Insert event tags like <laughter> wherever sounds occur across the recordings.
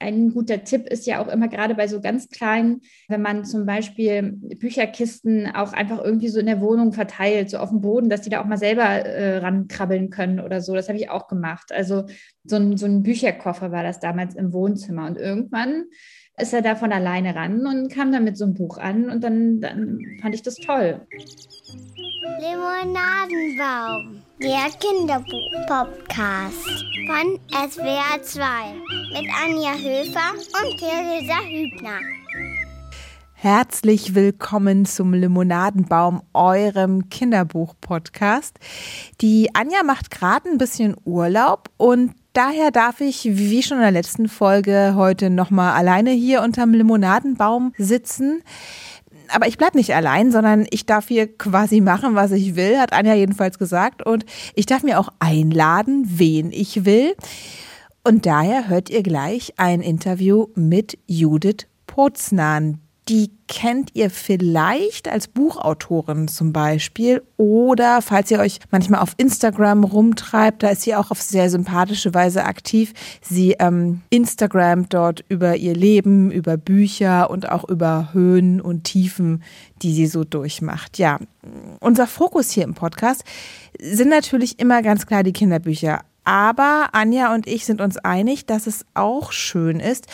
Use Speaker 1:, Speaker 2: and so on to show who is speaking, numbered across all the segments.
Speaker 1: Ein guter Tipp ist ja auch immer gerade bei so ganz kleinen, wenn man zum Beispiel Bücherkisten auch einfach irgendwie so in der Wohnung verteilt, so auf dem Boden, dass die da auch mal selber äh, rankrabbeln können oder so. Das habe ich auch gemacht. Also so ein, so ein Bücherkoffer war das damals im Wohnzimmer. Und irgendwann ist er da von alleine ran und kam dann mit so einem Buch an und dann, dann fand ich das toll.
Speaker 2: Limonadenbaum, der Kinderbuch-Podcast von SWR 2 mit Anja Höfer und Theresa Hübner.
Speaker 3: Herzlich willkommen zum Limonadenbaum, eurem Kinderbuch-Podcast. Die Anja macht gerade ein bisschen Urlaub und daher darf ich, wie schon in der letzten Folge, heute nochmal alleine hier unterm Limonadenbaum sitzen aber ich bleibe nicht allein, sondern ich darf hier quasi machen, was ich will, hat Anja jedenfalls gesagt. Und ich darf mir auch einladen, wen ich will. Und daher hört ihr gleich ein Interview mit Judith Poznan, die kennt ihr vielleicht als Buchautorin zum Beispiel oder falls ihr euch manchmal auf Instagram rumtreibt, da ist sie auch auf sehr sympathische Weise aktiv. Sie ähm, Instagram dort über ihr Leben, über Bücher und auch über Höhen und Tiefen, die sie so durchmacht. Ja, unser Fokus hier im Podcast sind natürlich immer ganz klar die Kinderbücher. Aber Anja und ich sind uns einig, dass es auch schön ist,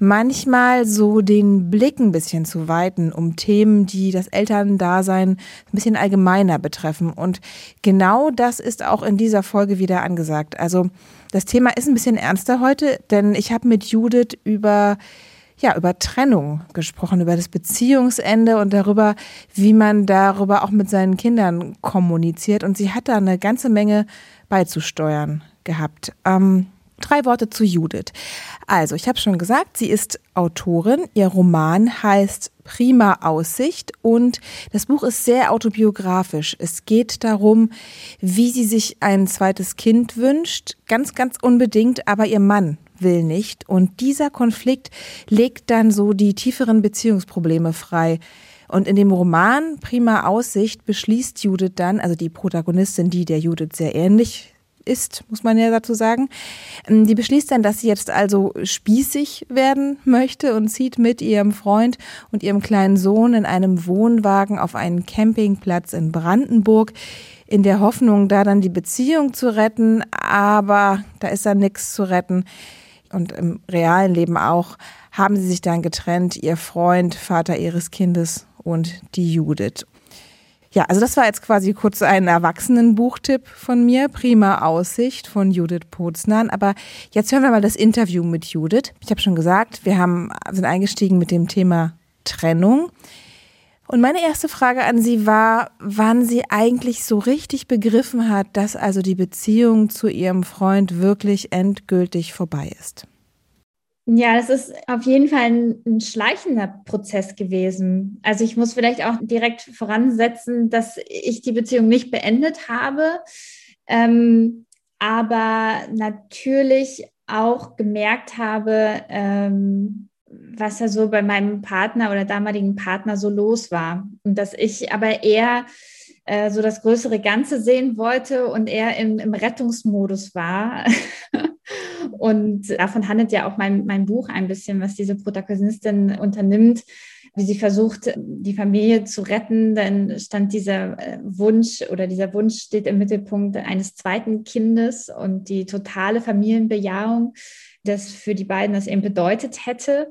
Speaker 3: manchmal so den Blick ein bisschen zu weiten, um Themen, die das Elterndasein ein bisschen allgemeiner betreffen. Und genau das ist auch in dieser Folge wieder angesagt. Also das Thema ist ein bisschen ernster heute, denn ich habe mit Judith über ja, über Trennung gesprochen, über das Beziehungsende und darüber, wie man darüber auch mit seinen Kindern kommuniziert. Und sie hat da eine ganze Menge beizusteuern gehabt. Ähm, Drei Worte zu Judith. Also, ich habe schon gesagt, sie ist Autorin. Ihr Roman heißt Prima Aussicht und das Buch ist sehr autobiografisch. Es geht darum, wie sie sich ein zweites Kind wünscht, ganz, ganz unbedingt, aber ihr Mann will nicht. Und dieser Konflikt legt dann so die tieferen Beziehungsprobleme frei. Und in dem Roman Prima Aussicht beschließt Judith dann, also die Protagonistin, die der Judith sehr ähnlich ist, muss man ja dazu sagen. Ähm, die beschließt dann, dass sie jetzt also spießig werden möchte und zieht mit ihrem Freund und ihrem kleinen Sohn in einem Wohnwagen auf einen Campingplatz in Brandenburg in der Hoffnung, da dann die Beziehung zu retten, aber da ist dann nichts zu retten. Und im realen Leben auch haben sie sich dann getrennt, ihr Freund, Vater ihres Kindes und die Judith. Ja, also das war jetzt quasi kurz ein Erwachsenenbuchtipp von mir. Prima Aussicht von Judith Poznan. Aber jetzt hören wir mal das Interview mit Judith. Ich habe schon gesagt, wir haben, sind eingestiegen mit dem Thema Trennung. Und meine erste Frage an Sie war, wann sie eigentlich so richtig begriffen hat, dass also die Beziehung zu ihrem Freund wirklich endgültig vorbei ist.
Speaker 1: Ja, das ist auf jeden Fall ein, ein, schleichender Prozess gewesen. Also ich muss vielleicht auch direkt voransetzen, dass ich die Beziehung nicht beendet habe, ähm, aber natürlich auch gemerkt habe, ähm, was ja so bei meinem Partner oder damaligen Partner so los war. Und dass ich aber eher äh, so das größere Ganze sehen wollte und eher im, im Rettungsmodus war. <laughs> Und davon handelt ja auch mein, mein Buch ein bisschen, was diese Protagonistin unternimmt, wie sie versucht, die Familie zu retten. Dann stand dieser äh, Wunsch oder dieser Wunsch steht im Mittelpunkt eines zweiten Kindes und die totale Familienbejahung, das für die beiden das eben bedeutet hätte.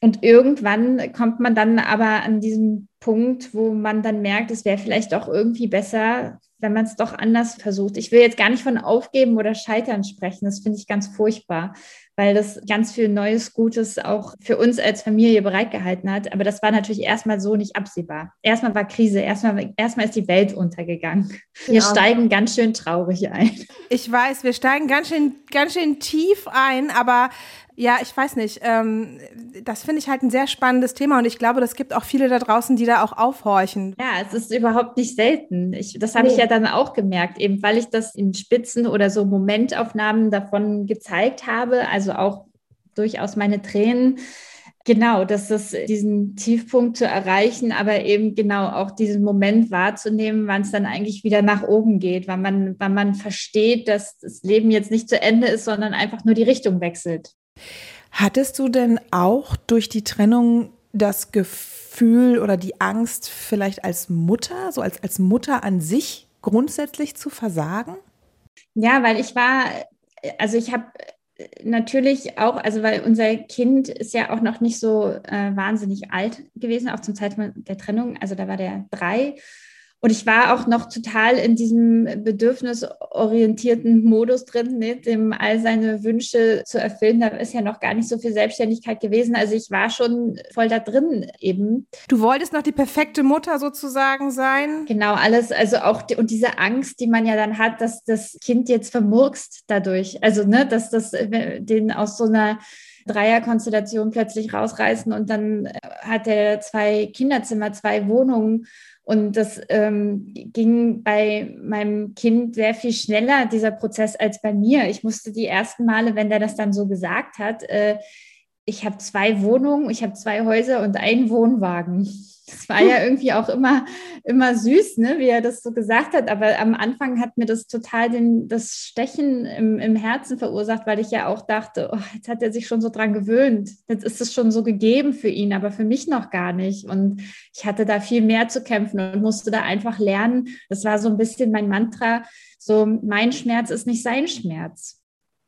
Speaker 1: Und irgendwann kommt man dann aber an diesen Punkt, wo man dann merkt, es wäre vielleicht doch irgendwie besser, wenn man es doch anders versucht. Ich will jetzt gar nicht von Aufgeben oder Scheitern sprechen. Das finde ich ganz furchtbar, weil das ganz viel Neues, Gutes auch für uns als Familie bereitgehalten hat. Aber das war natürlich erstmal so nicht absehbar. Erstmal war Krise, erstmal, erstmal ist die Welt untergegangen. Wir genau. steigen ganz schön traurig ein.
Speaker 3: Ich weiß, wir steigen ganz schön, ganz schön tief ein, aber ja, ich weiß nicht. Ähm, das finde ich halt ein sehr spannendes Thema und ich glaube, das gibt auch viele da draußen, die da auch aufhorchen.
Speaker 1: Ja, es ist überhaupt nicht selten. Ich, das habe nee. ich ja dann auch gemerkt, eben weil ich das in Spitzen oder so Momentaufnahmen davon gezeigt habe, also auch durchaus meine Tränen. Genau, dass es diesen Tiefpunkt zu erreichen, aber eben genau auch diesen Moment wahrzunehmen, wann es dann eigentlich wieder nach oben geht, wann man, wann man versteht, dass das Leben jetzt nicht zu Ende ist, sondern einfach nur die Richtung wechselt.
Speaker 3: Hattest du denn auch durch die Trennung das Gefühl oder die Angst, vielleicht als Mutter, so als, als Mutter an sich grundsätzlich zu versagen?
Speaker 1: Ja, weil ich war, also ich habe natürlich auch, also weil unser Kind ist ja auch noch nicht so äh, wahnsinnig alt gewesen, auch zum Zeitpunkt der Trennung. Also da war der drei. Und ich war auch noch total in diesem bedürfnisorientierten Modus drin, ne, dem all seine Wünsche zu erfüllen. Da ist ja noch gar nicht so viel Selbstständigkeit gewesen. Also ich war schon voll da drin eben.
Speaker 3: Du wolltest noch die perfekte Mutter sozusagen sein?
Speaker 1: Genau, alles, also auch die, und diese Angst, die man ja dann hat, dass das Kind jetzt vermurkst dadurch. Also, ne, dass das den aus so einer Dreierkonstellation plötzlich rausreißen und dann hat er zwei Kinderzimmer, zwei Wohnungen und das ähm, ging bei meinem Kind sehr viel schneller, dieser Prozess, als bei mir. Ich musste die ersten Male, wenn der das dann so gesagt hat, äh, ich habe zwei Wohnungen, ich habe zwei Häuser und einen Wohnwagen. Das war ja irgendwie auch immer, immer süß, ne, wie er das so gesagt hat. Aber am Anfang hat mir das total den, das Stechen im, im Herzen verursacht, weil ich ja auch dachte, oh, jetzt hat er sich schon so dran gewöhnt. Jetzt ist es schon so gegeben für ihn, aber für mich noch gar nicht. Und ich hatte da viel mehr zu kämpfen und musste da einfach lernen. Das war so ein bisschen mein Mantra. So, mein Schmerz ist nicht sein Schmerz.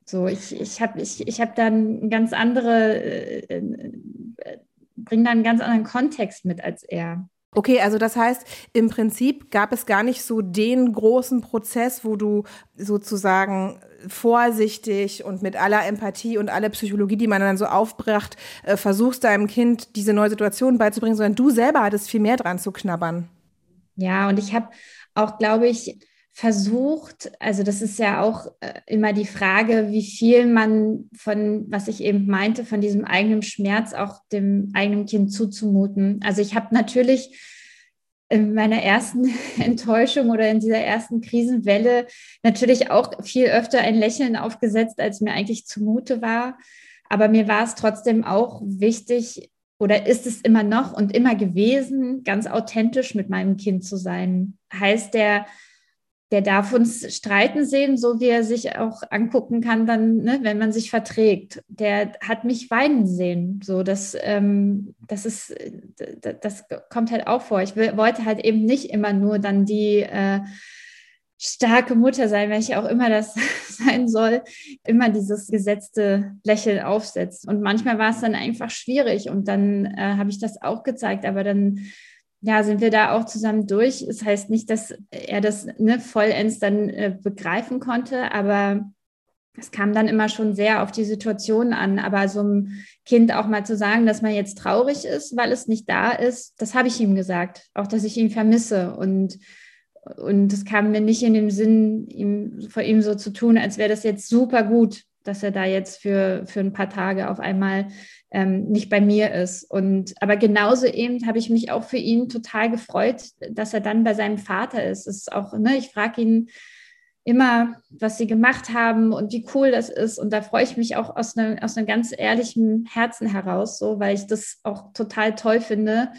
Speaker 1: So, ich, ich habe ich, ich hab dann ganz andere, äh, äh, bringe da einen ganz anderen Kontext mit als er.
Speaker 3: Okay, also das heißt, im Prinzip gab es gar nicht so den großen Prozess, wo du sozusagen vorsichtig und mit aller Empathie und aller Psychologie, die man dann so aufbracht, äh, versuchst deinem Kind diese neue Situation beizubringen, sondern du selber hattest viel mehr dran zu knabbern.
Speaker 1: Ja, und ich habe auch, glaube ich, versucht, also das ist ja auch äh, immer die Frage, wie viel man von, was ich eben meinte, von diesem eigenen Schmerz auch dem eigenen Kind zuzumuten. Also ich habe natürlich in meiner ersten <laughs> Enttäuschung oder in dieser ersten Krisenwelle natürlich auch viel öfter ein Lächeln aufgesetzt, als mir eigentlich zumute war. Aber mir war es trotzdem auch wichtig, oder ist es immer noch und immer gewesen, ganz authentisch mit meinem Kind zu sein. Heißt der, der darf uns streiten sehen, so wie er sich auch angucken kann, dann, ne, wenn man sich verträgt. Der hat mich weinen sehen. So, das, ähm, das ist, das kommt halt auch vor. Ich wollte halt eben nicht immer nur dann die äh, starke Mutter sein, welche auch immer das <laughs> sein soll, immer dieses gesetzte Lächeln aufsetzt. Und manchmal war es dann einfach schwierig und dann äh, habe ich das auch gezeigt, aber dann ja, sind wir da auch zusammen durch. Das heißt nicht, dass er das ne, vollends dann äh, begreifen konnte, aber es kam dann immer schon sehr auf die Situation an. Aber so einem Kind auch mal zu sagen, dass man jetzt traurig ist, weil es nicht da ist, das habe ich ihm gesagt. Auch, dass ich ihn vermisse. Und, und es kam mir nicht in den Sinn, ihm, vor ihm so zu tun, als wäre das jetzt super gut, dass er da jetzt für, für ein paar Tage auf einmal ähm, nicht bei mir ist. Und aber genauso eben habe ich mich auch für ihn total gefreut, dass er dann bei seinem Vater ist. Es ist auch, ne, ich frage ihn immer, was sie gemacht haben und wie cool das ist. Und da freue ich mich auch aus, ne, aus einem ganz ehrlichen Herzen heraus, so, weil ich das auch total toll finde,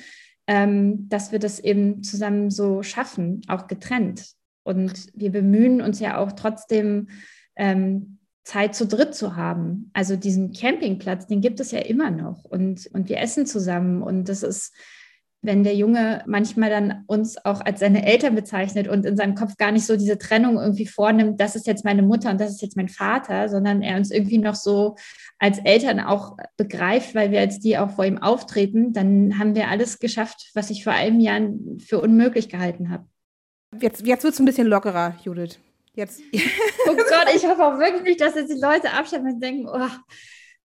Speaker 1: ähm, dass wir das eben zusammen so schaffen, auch getrennt. Und wir bemühen uns ja auch trotzdem, ähm, Zeit zu dritt zu haben. Also diesen Campingplatz, den gibt es ja immer noch und, und wir essen zusammen und das ist, wenn der Junge manchmal dann uns auch als seine Eltern bezeichnet und in seinem Kopf gar nicht so diese Trennung irgendwie vornimmt, das ist jetzt meine Mutter und das ist jetzt mein Vater, sondern er uns irgendwie noch so als Eltern auch begreift, weil wir als die auch vor ihm auftreten, dann haben wir alles geschafft, was ich vor einem Jahr für unmöglich gehalten habe.
Speaker 3: Jetzt, jetzt wird es ein bisschen lockerer, Judith. Jetzt. <laughs>
Speaker 1: oh Gott, ich hoffe auch wirklich nicht, dass jetzt die Leute abschalten und denken, oh,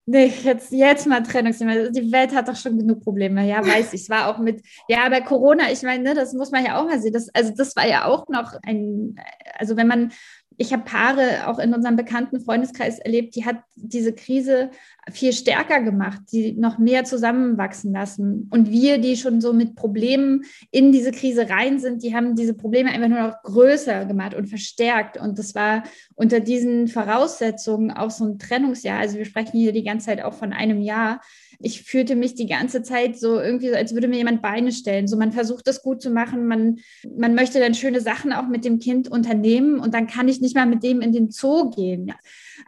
Speaker 1: nee, jetzt, jetzt mal Trennungsthema. Die Welt hat doch schon genug Probleme. Ja, weiß ich. Es war auch mit, ja, bei Corona, ich meine, ne, das muss man ja auch mal sehen. Das, also, das war ja auch noch ein, also wenn man ich habe Paare auch in unserem bekannten Freundeskreis erlebt, die hat diese Krise viel stärker gemacht, die noch mehr zusammenwachsen lassen. Und wir, die schon so mit Problemen in diese Krise rein sind, die haben diese Probleme einfach nur noch größer gemacht und verstärkt. Und das war unter diesen Voraussetzungen auch so ein Trennungsjahr. Also wir sprechen hier die ganze Zeit auch von einem Jahr ich fühlte mich die ganze Zeit so irgendwie, als würde mir jemand Beine stellen. So man versucht das gut zu machen, man, man möchte dann schöne Sachen auch mit dem Kind unternehmen und dann kann ich nicht mal mit dem in den Zoo gehen. Ja.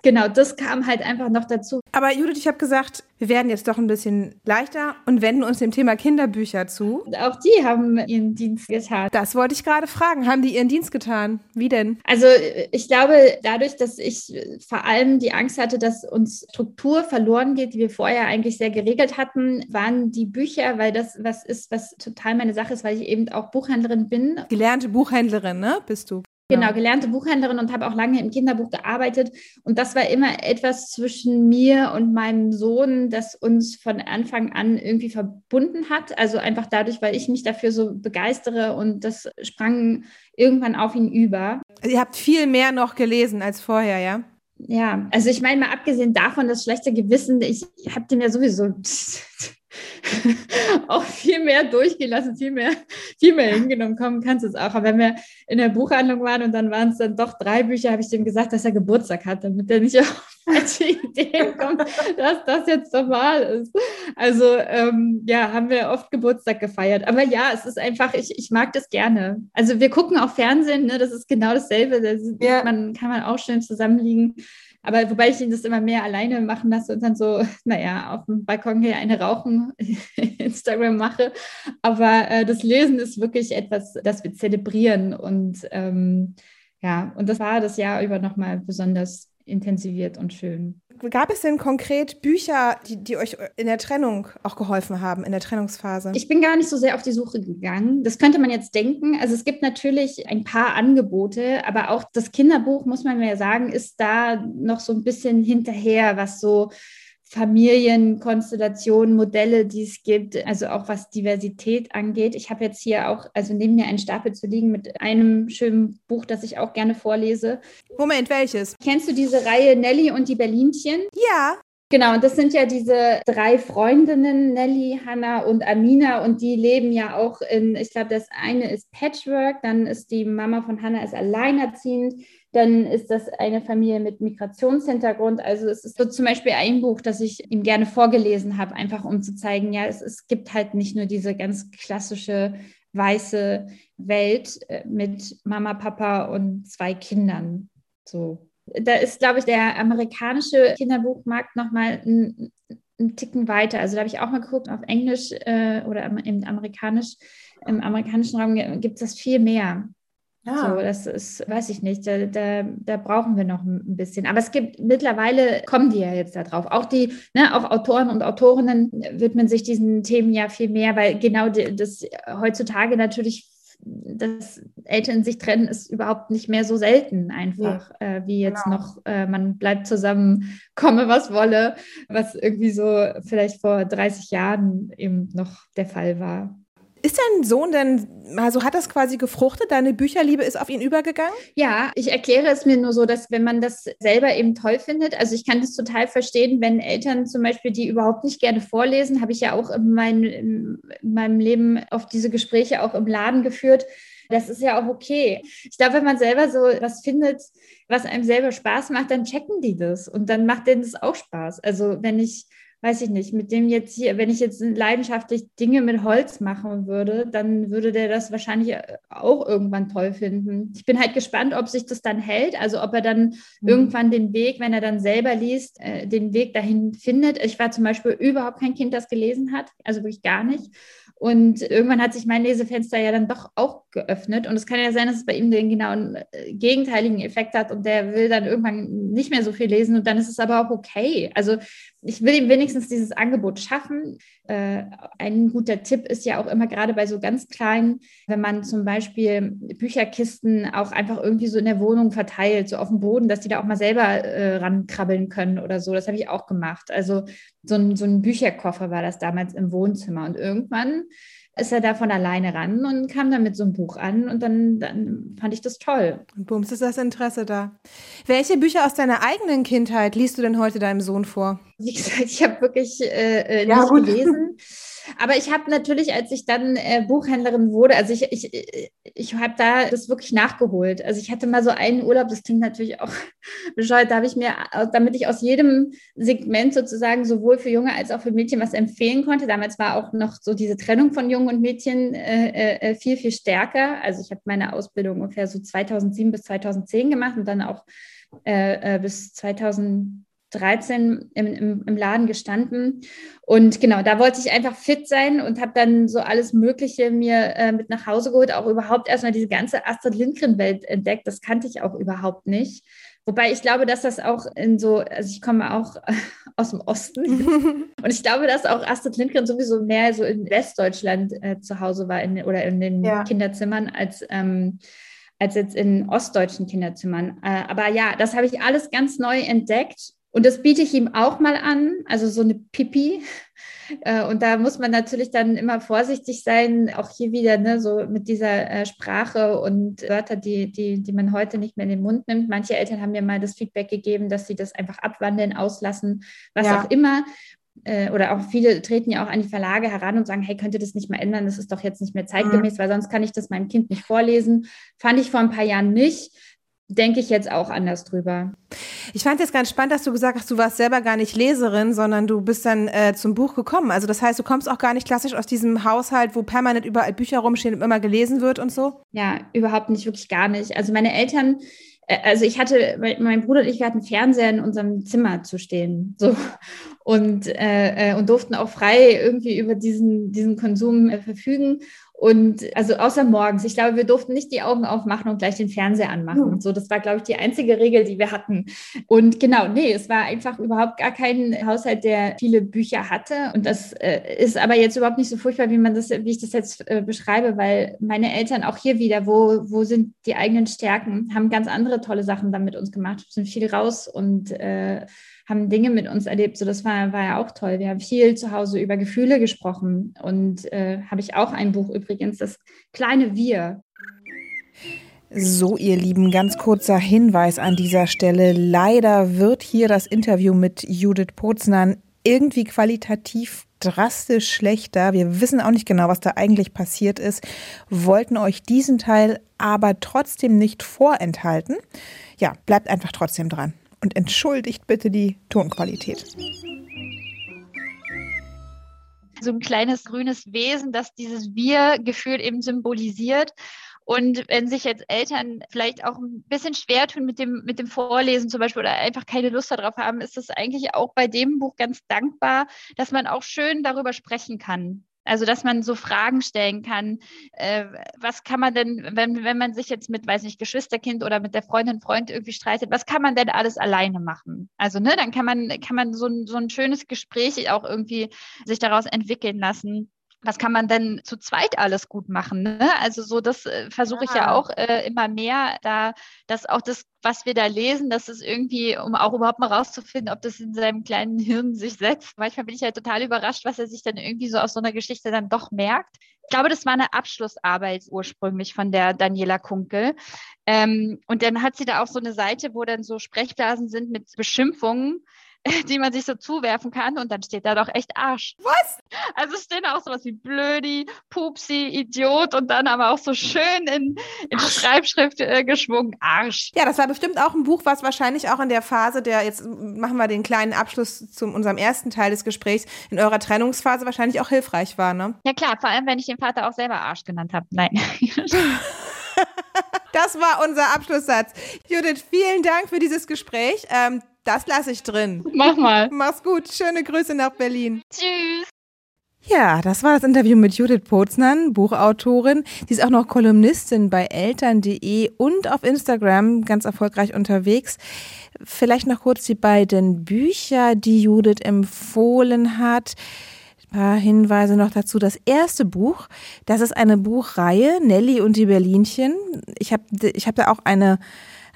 Speaker 1: Genau, das kam halt einfach noch dazu.
Speaker 3: Aber Judith, ich habe gesagt, wir werden jetzt doch ein bisschen leichter und wenden uns dem Thema Kinderbücher zu.
Speaker 1: Auch die haben ihren Dienst getan.
Speaker 3: Das wollte ich gerade fragen. Haben die ihren Dienst getan? Wie denn?
Speaker 1: Also ich glaube, dadurch, dass ich vor allem die Angst hatte, dass uns Struktur verloren geht, die wir vorher eigentlich sehr geregelt hatten, waren die Bücher, weil das was ist, was total meine Sache ist, weil ich eben auch Buchhändlerin bin.
Speaker 3: Gelernte Buchhändlerin, ne? Bist du?
Speaker 1: Genau, gelernte Buchhändlerin und habe auch lange im Kinderbuch gearbeitet. Und das war immer etwas zwischen mir und meinem Sohn, das uns von Anfang an irgendwie verbunden hat. Also einfach dadurch, weil ich mich dafür so begeistere und das sprang irgendwann auf ihn über.
Speaker 3: Ihr habt viel mehr noch gelesen als vorher, ja?
Speaker 1: Ja, also ich meine mal abgesehen davon, das schlechte Gewissen, ich habe dem ja sowieso <laughs> auch viel mehr durchgelassen, viel mehr, viel mehr hingenommen. Kommen kannst du es auch. Aber wenn wir in der Buchhandlung waren und dann waren es dann doch drei Bücher, habe ich dem gesagt, dass er Geburtstag hat, damit er nicht auf falsche Ideen kommt, <laughs> dass das jetzt normal ist. Also ähm, ja, haben wir oft Geburtstag gefeiert. Aber ja, es ist einfach, ich, ich mag das gerne. Also wir gucken auch Fernsehen, ne? das ist genau dasselbe. Das ja. man, kann man auch schön zusammenliegen. Aber wobei ich ihn das immer mehr alleine machen lasse und dann so, naja, auf dem Balkon hier eine rauchen, <laughs> Instagram mache. Aber äh, das Lesen ist wirklich etwas, das wir zelebrieren. Und ähm, ja, und das war das Jahr über nochmal besonders intensiviert und schön.
Speaker 3: Gab es denn konkret Bücher, die, die euch in der Trennung auch geholfen haben, in der Trennungsphase?
Speaker 1: Ich bin gar nicht so sehr auf die Suche gegangen. Das könnte man jetzt denken. Also es gibt natürlich ein paar Angebote, aber auch das Kinderbuch, muss man mir sagen, ist da noch so ein bisschen hinterher, was so Familienkonstellationen, Modelle, die es gibt, also auch was Diversität angeht. Ich habe jetzt hier auch, also neben mir einen Stapel zu liegen mit einem schönen Buch, das ich auch gerne vorlese.
Speaker 3: Moment, welches?
Speaker 1: Kennst du diese Reihe Nelly und die Berlinchen?
Speaker 3: Ja.
Speaker 1: Genau, und das sind ja diese drei Freundinnen, Nelly, Hannah und Amina, und die leben ja auch in, ich glaube, das eine ist Patchwork, dann ist die Mama von Hannah ist alleinerziehend, dann ist das eine Familie mit Migrationshintergrund. Also es ist so zum Beispiel ein Buch, das ich ihm gerne vorgelesen habe, einfach um zu zeigen, ja, es, es gibt halt nicht nur diese ganz klassische weiße Welt äh, mit Mama, Papa und zwei Kindern. So. Da ist, glaube ich, der amerikanische Kinderbuchmarkt nochmal ein, ein Ticken weiter. Also da habe ich auch mal geguckt, auf Englisch äh, oder im, Amerikanisch, im amerikanischen Raum gibt es das viel mehr. Ja. So, das ist, weiß ich nicht, da, da, da, brauchen wir noch ein bisschen. Aber es gibt mittlerweile, kommen die ja jetzt da drauf. Auch die, ne, auch Autoren und Autorinnen widmen sich diesen Themen ja viel mehr, weil genau das heutzutage natürlich dass Eltern sich trennen, ist überhaupt nicht mehr so selten einfach, ja. äh, wie jetzt genau. noch, äh, man bleibt zusammen, komme was wolle, was irgendwie so vielleicht vor 30 Jahren eben noch der Fall war.
Speaker 3: Ist dein Sohn denn, also hat das quasi gefruchtet? Deine Bücherliebe ist auf ihn übergegangen?
Speaker 1: Ja, ich erkläre es mir nur so, dass wenn man das selber eben toll findet, also ich kann das total verstehen, wenn Eltern zum Beispiel, die überhaupt nicht gerne vorlesen, habe ich ja auch in, mein, in meinem Leben auf diese Gespräche auch im Laden geführt. Das ist ja auch okay. Ich glaube, wenn man selber so was findet, was einem selber Spaß macht, dann checken die das und dann macht denen das auch Spaß. Also wenn ich weiß ich nicht, mit dem jetzt hier, wenn ich jetzt leidenschaftlich Dinge mit Holz machen würde, dann würde der das wahrscheinlich äh, auch irgendwann toll finden. Ich bin halt gespannt, ob sich das dann hält, also ob er dann mhm. irgendwann den Weg, wenn er dann selber liest, äh, den Weg dahin findet. Ich war zum Beispiel überhaupt kein Kind, das gelesen hat, also wirklich gar nicht. Und irgendwann hat sich mein Lesefenster ja dann doch auch geöffnet. Und es kann ja sein, dass es bei ihm den genauen äh, gegenteiligen Effekt hat und der will dann irgendwann nicht mehr so viel lesen und dann ist es aber auch okay. Also ich will ihm wenigstens dieses Angebot schaffen. Äh, ein guter Tipp ist ja auch immer gerade bei so ganz kleinen, wenn man zum Beispiel Bücherkisten auch einfach irgendwie so in der Wohnung verteilt, so auf dem Boden, dass die da auch mal selber äh, rankrabbeln können oder so. Das habe ich auch gemacht. Also so ein, so ein Bücherkoffer war das damals im Wohnzimmer. Und irgendwann ist er da von alleine ran und kam dann mit so einem Buch an und dann, dann fand ich das toll.
Speaker 3: Und bums ist das Interesse da. Welche Bücher aus deiner eigenen Kindheit liest du denn heute deinem Sohn vor?
Speaker 1: Wie gesagt, ich habe wirklich äh, äh ja, nicht gut. gelesen. <laughs> Aber ich habe natürlich, als ich dann äh, Buchhändlerin wurde, also ich, ich, ich habe da das wirklich nachgeholt. Also ich hatte mal so einen Urlaub, das klingt natürlich auch <laughs> bescheuert, da habe ich mir, damit ich aus jedem Segment sozusagen sowohl für Junge als auch für Mädchen was empfehlen konnte. Damals war auch noch so diese Trennung von Jungen und Mädchen äh, äh, viel, viel stärker. Also ich habe meine Ausbildung ungefähr so 2007 bis 2010 gemacht und dann auch äh, äh bis 2000 13 im, im, im, Laden gestanden. Und genau, da wollte ich einfach fit sein und habe dann so alles Mögliche mir äh, mit nach Hause geholt, auch überhaupt erstmal diese ganze Astrid Lindgren-Welt entdeckt. Das kannte ich auch überhaupt nicht. Wobei ich glaube, dass das auch in so, also ich komme auch <laughs> aus dem Osten <laughs> und ich glaube, dass auch Astrid Lindgren sowieso mehr so in Westdeutschland äh, zu Hause war in, oder in den ja. Kinderzimmern als ähm, als jetzt in ostdeutschen Kinderzimmern. Äh, aber ja, das habe ich alles ganz neu entdeckt und das biete ich ihm auch mal an, also so eine Pipi. Äh, und da muss man natürlich dann immer vorsichtig sein, auch hier wieder ne, so mit dieser äh, Sprache und Wörter, die, die, die man heute nicht mehr in den Mund nimmt. Manche Eltern haben mir mal das Feedback gegeben, dass sie das einfach abwandeln, auslassen, was ja. auch immer. Äh, oder auch viele treten ja auch an die Verlage heran und sagen, hey, könnt ihr das nicht mehr ändern? Das ist doch jetzt nicht mehr zeitgemäß, mhm. weil sonst kann ich das meinem Kind nicht vorlesen. Fand ich vor ein paar Jahren nicht denke ich jetzt auch anders drüber.
Speaker 3: Ich fand jetzt ganz spannend, dass du gesagt hast, du warst selber gar nicht Leserin, sondern du bist dann äh, zum Buch gekommen. Also das heißt, du kommst auch gar nicht klassisch aus diesem Haushalt, wo permanent überall Bücher rumstehen und immer gelesen wird und so?
Speaker 1: Ja, überhaupt nicht, wirklich gar nicht. Also meine Eltern, äh, also ich hatte, mein Bruder und ich, wir hatten Fernseher in unserem Zimmer zu stehen. So. Und, äh, äh und durften auch frei irgendwie über diesen, diesen Konsum äh, verfügen. Und also außer morgens. Ich glaube, wir durften nicht die Augen aufmachen und gleich den Fernseher anmachen. Mhm. So, das war, glaube ich, die einzige Regel, die wir hatten. Und genau, nee, es war einfach überhaupt gar kein Haushalt, der viele Bücher hatte. Und das äh, ist aber jetzt überhaupt nicht so furchtbar, wie man das, wie ich das jetzt äh, beschreibe, weil meine Eltern auch hier wieder, wo, wo sind die eigenen Stärken, haben ganz andere tolle Sachen dann mit uns gemacht, sind viel raus und äh, haben Dinge mit uns erlebt. So, das war, war ja auch toll. Wir haben viel zu Hause über Gefühle gesprochen und äh, habe ich auch ein Buch übrigens, das kleine Wir.
Speaker 3: So, ihr Lieben, ganz kurzer Hinweis an dieser Stelle. Leider wird hier das Interview mit Judith Poznan irgendwie qualitativ drastisch schlechter. Wir wissen auch nicht genau, was da eigentlich passiert ist, wollten euch diesen Teil aber trotzdem nicht vorenthalten. Ja, bleibt einfach trotzdem dran und entschuldigt bitte die Tonqualität.
Speaker 4: So ein kleines grünes Wesen, das dieses Wir-Gefühl eben symbolisiert. Und wenn sich jetzt Eltern vielleicht auch ein bisschen schwer tun mit dem, mit dem Vorlesen zum Beispiel oder einfach keine Lust darauf haben, ist es eigentlich auch bei dem Buch ganz dankbar, dass man auch schön darüber sprechen kann. Also, dass man so Fragen stellen kann, äh, was kann man denn, wenn, wenn man sich jetzt mit, weiß nicht, Geschwisterkind oder mit der Freundin, Freund irgendwie streitet, was kann man denn alles alleine machen? Also, ne, dann kann man, kann man so so ein schönes Gespräch auch irgendwie sich daraus entwickeln lassen was kann man denn zu zweit alles gut machen? Ne? Also so, das äh, versuche ich ja auch äh, immer mehr, da, dass auch das, was wir da lesen, dass es irgendwie, um auch überhaupt mal rauszufinden, ob das in seinem kleinen Hirn sich setzt. Manchmal bin ich halt total überrascht, was er sich dann irgendwie so aus so einer Geschichte dann doch merkt. Ich glaube, das war eine Abschlussarbeit ursprünglich von der Daniela Kunkel. Ähm, und dann hat sie da auch so eine Seite, wo dann so Sprechblasen sind mit Beschimpfungen <laughs> die man sich so zuwerfen kann und dann steht da doch echt Arsch.
Speaker 3: Was?
Speaker 4: Also stehen auch sowas wie Blödi, Pupsi, Idiot und dann aber auch so schön in, in Schreibschrift äh, geschwungen Arsch.
Speaker 3: Ja, das war bestimmt auch ein Buch, was wahrscheinlich auch in der Phase der, jetzt machen wir den kleinen Abschluss zu unserem ersten Teil des Gesprächs, in eurer Trennungsphase wahrscheinlich auch hilfreich war, ne?
Speaker 4: Ja klar, vor allem wenn ich den Vater auch selber Arsch genannt habe. Nein. <laughs>
Speaker 3: Das war unser Abschlusssatz. Judith, vielen Dank für dieses Gespräch. Ähm, das lasse ich drin.
Speaker 4: Mach mal. <laughs>
Speaker 3: Mach's gut. Schöne Grüße nach Berlin.
Speaker 4: Tschüss.
Speaker 3: Ja, das war das Interview mit Judith Poznan, Buchautorin. Sie ist auch noch Kolumnistin bei eltern.de und auf Instagram ganz erfolgreich unterwegs. Vielleicht noch kurz die beiden Bücher, die Judith empfohlen hat. Ein paar Hinweise noch dazu. Das erste Buch, das ist eine Buchreihe, Nelly und die Berlinchen. Ich habe ich hab da auch eine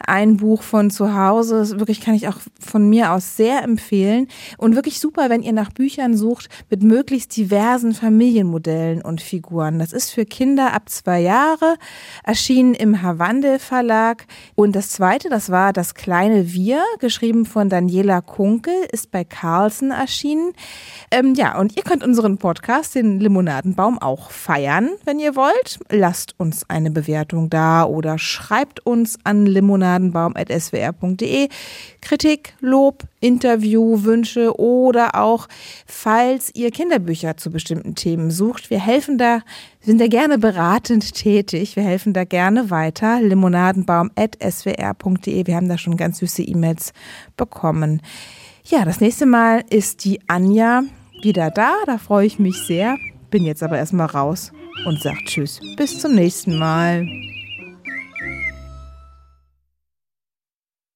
Speaker 3: ein Buch von zu Hause. Das wirklich kann ich auch von mir aus sehr empfehlen. Und wirklich super, wenn ihr nach Büchern sucht mit möglichst diversen Familienmodellen und Figuren. Das ist für Kinder ab zwei Jahre, erschienen im Havandel Verlag. Und das zweite, das war Das kleine Wir, geschrieben von Daniela Kunkel, ist bei Carlsen erschienen. Ähm, ja, und ihr könnt unseren Podcast, den Limonadenbaum, auch feiern, wenn ihr wollt. Lasst uns eine Bewertung da oder schreibt uns an limonadenbaum limonadenbaum.swr.de. Kritik, Lob, Interview, Wünsche oder auch, falls ihr Kinderbücher zu bestimmten Themen sucht. Wir helfen da, sind da gerne beratend tätig. Wir helfen da gerne weiter. limonadenbaum.swr.de. Wir haben da schon ganz süße E-Mails bekommen. Ja, das nächste Mal ist die Anja wieder da. Da freue ich mich sehr. Bin jetzt aber erstmal raus und sage Tschüss. Bis zum nächsten Mal.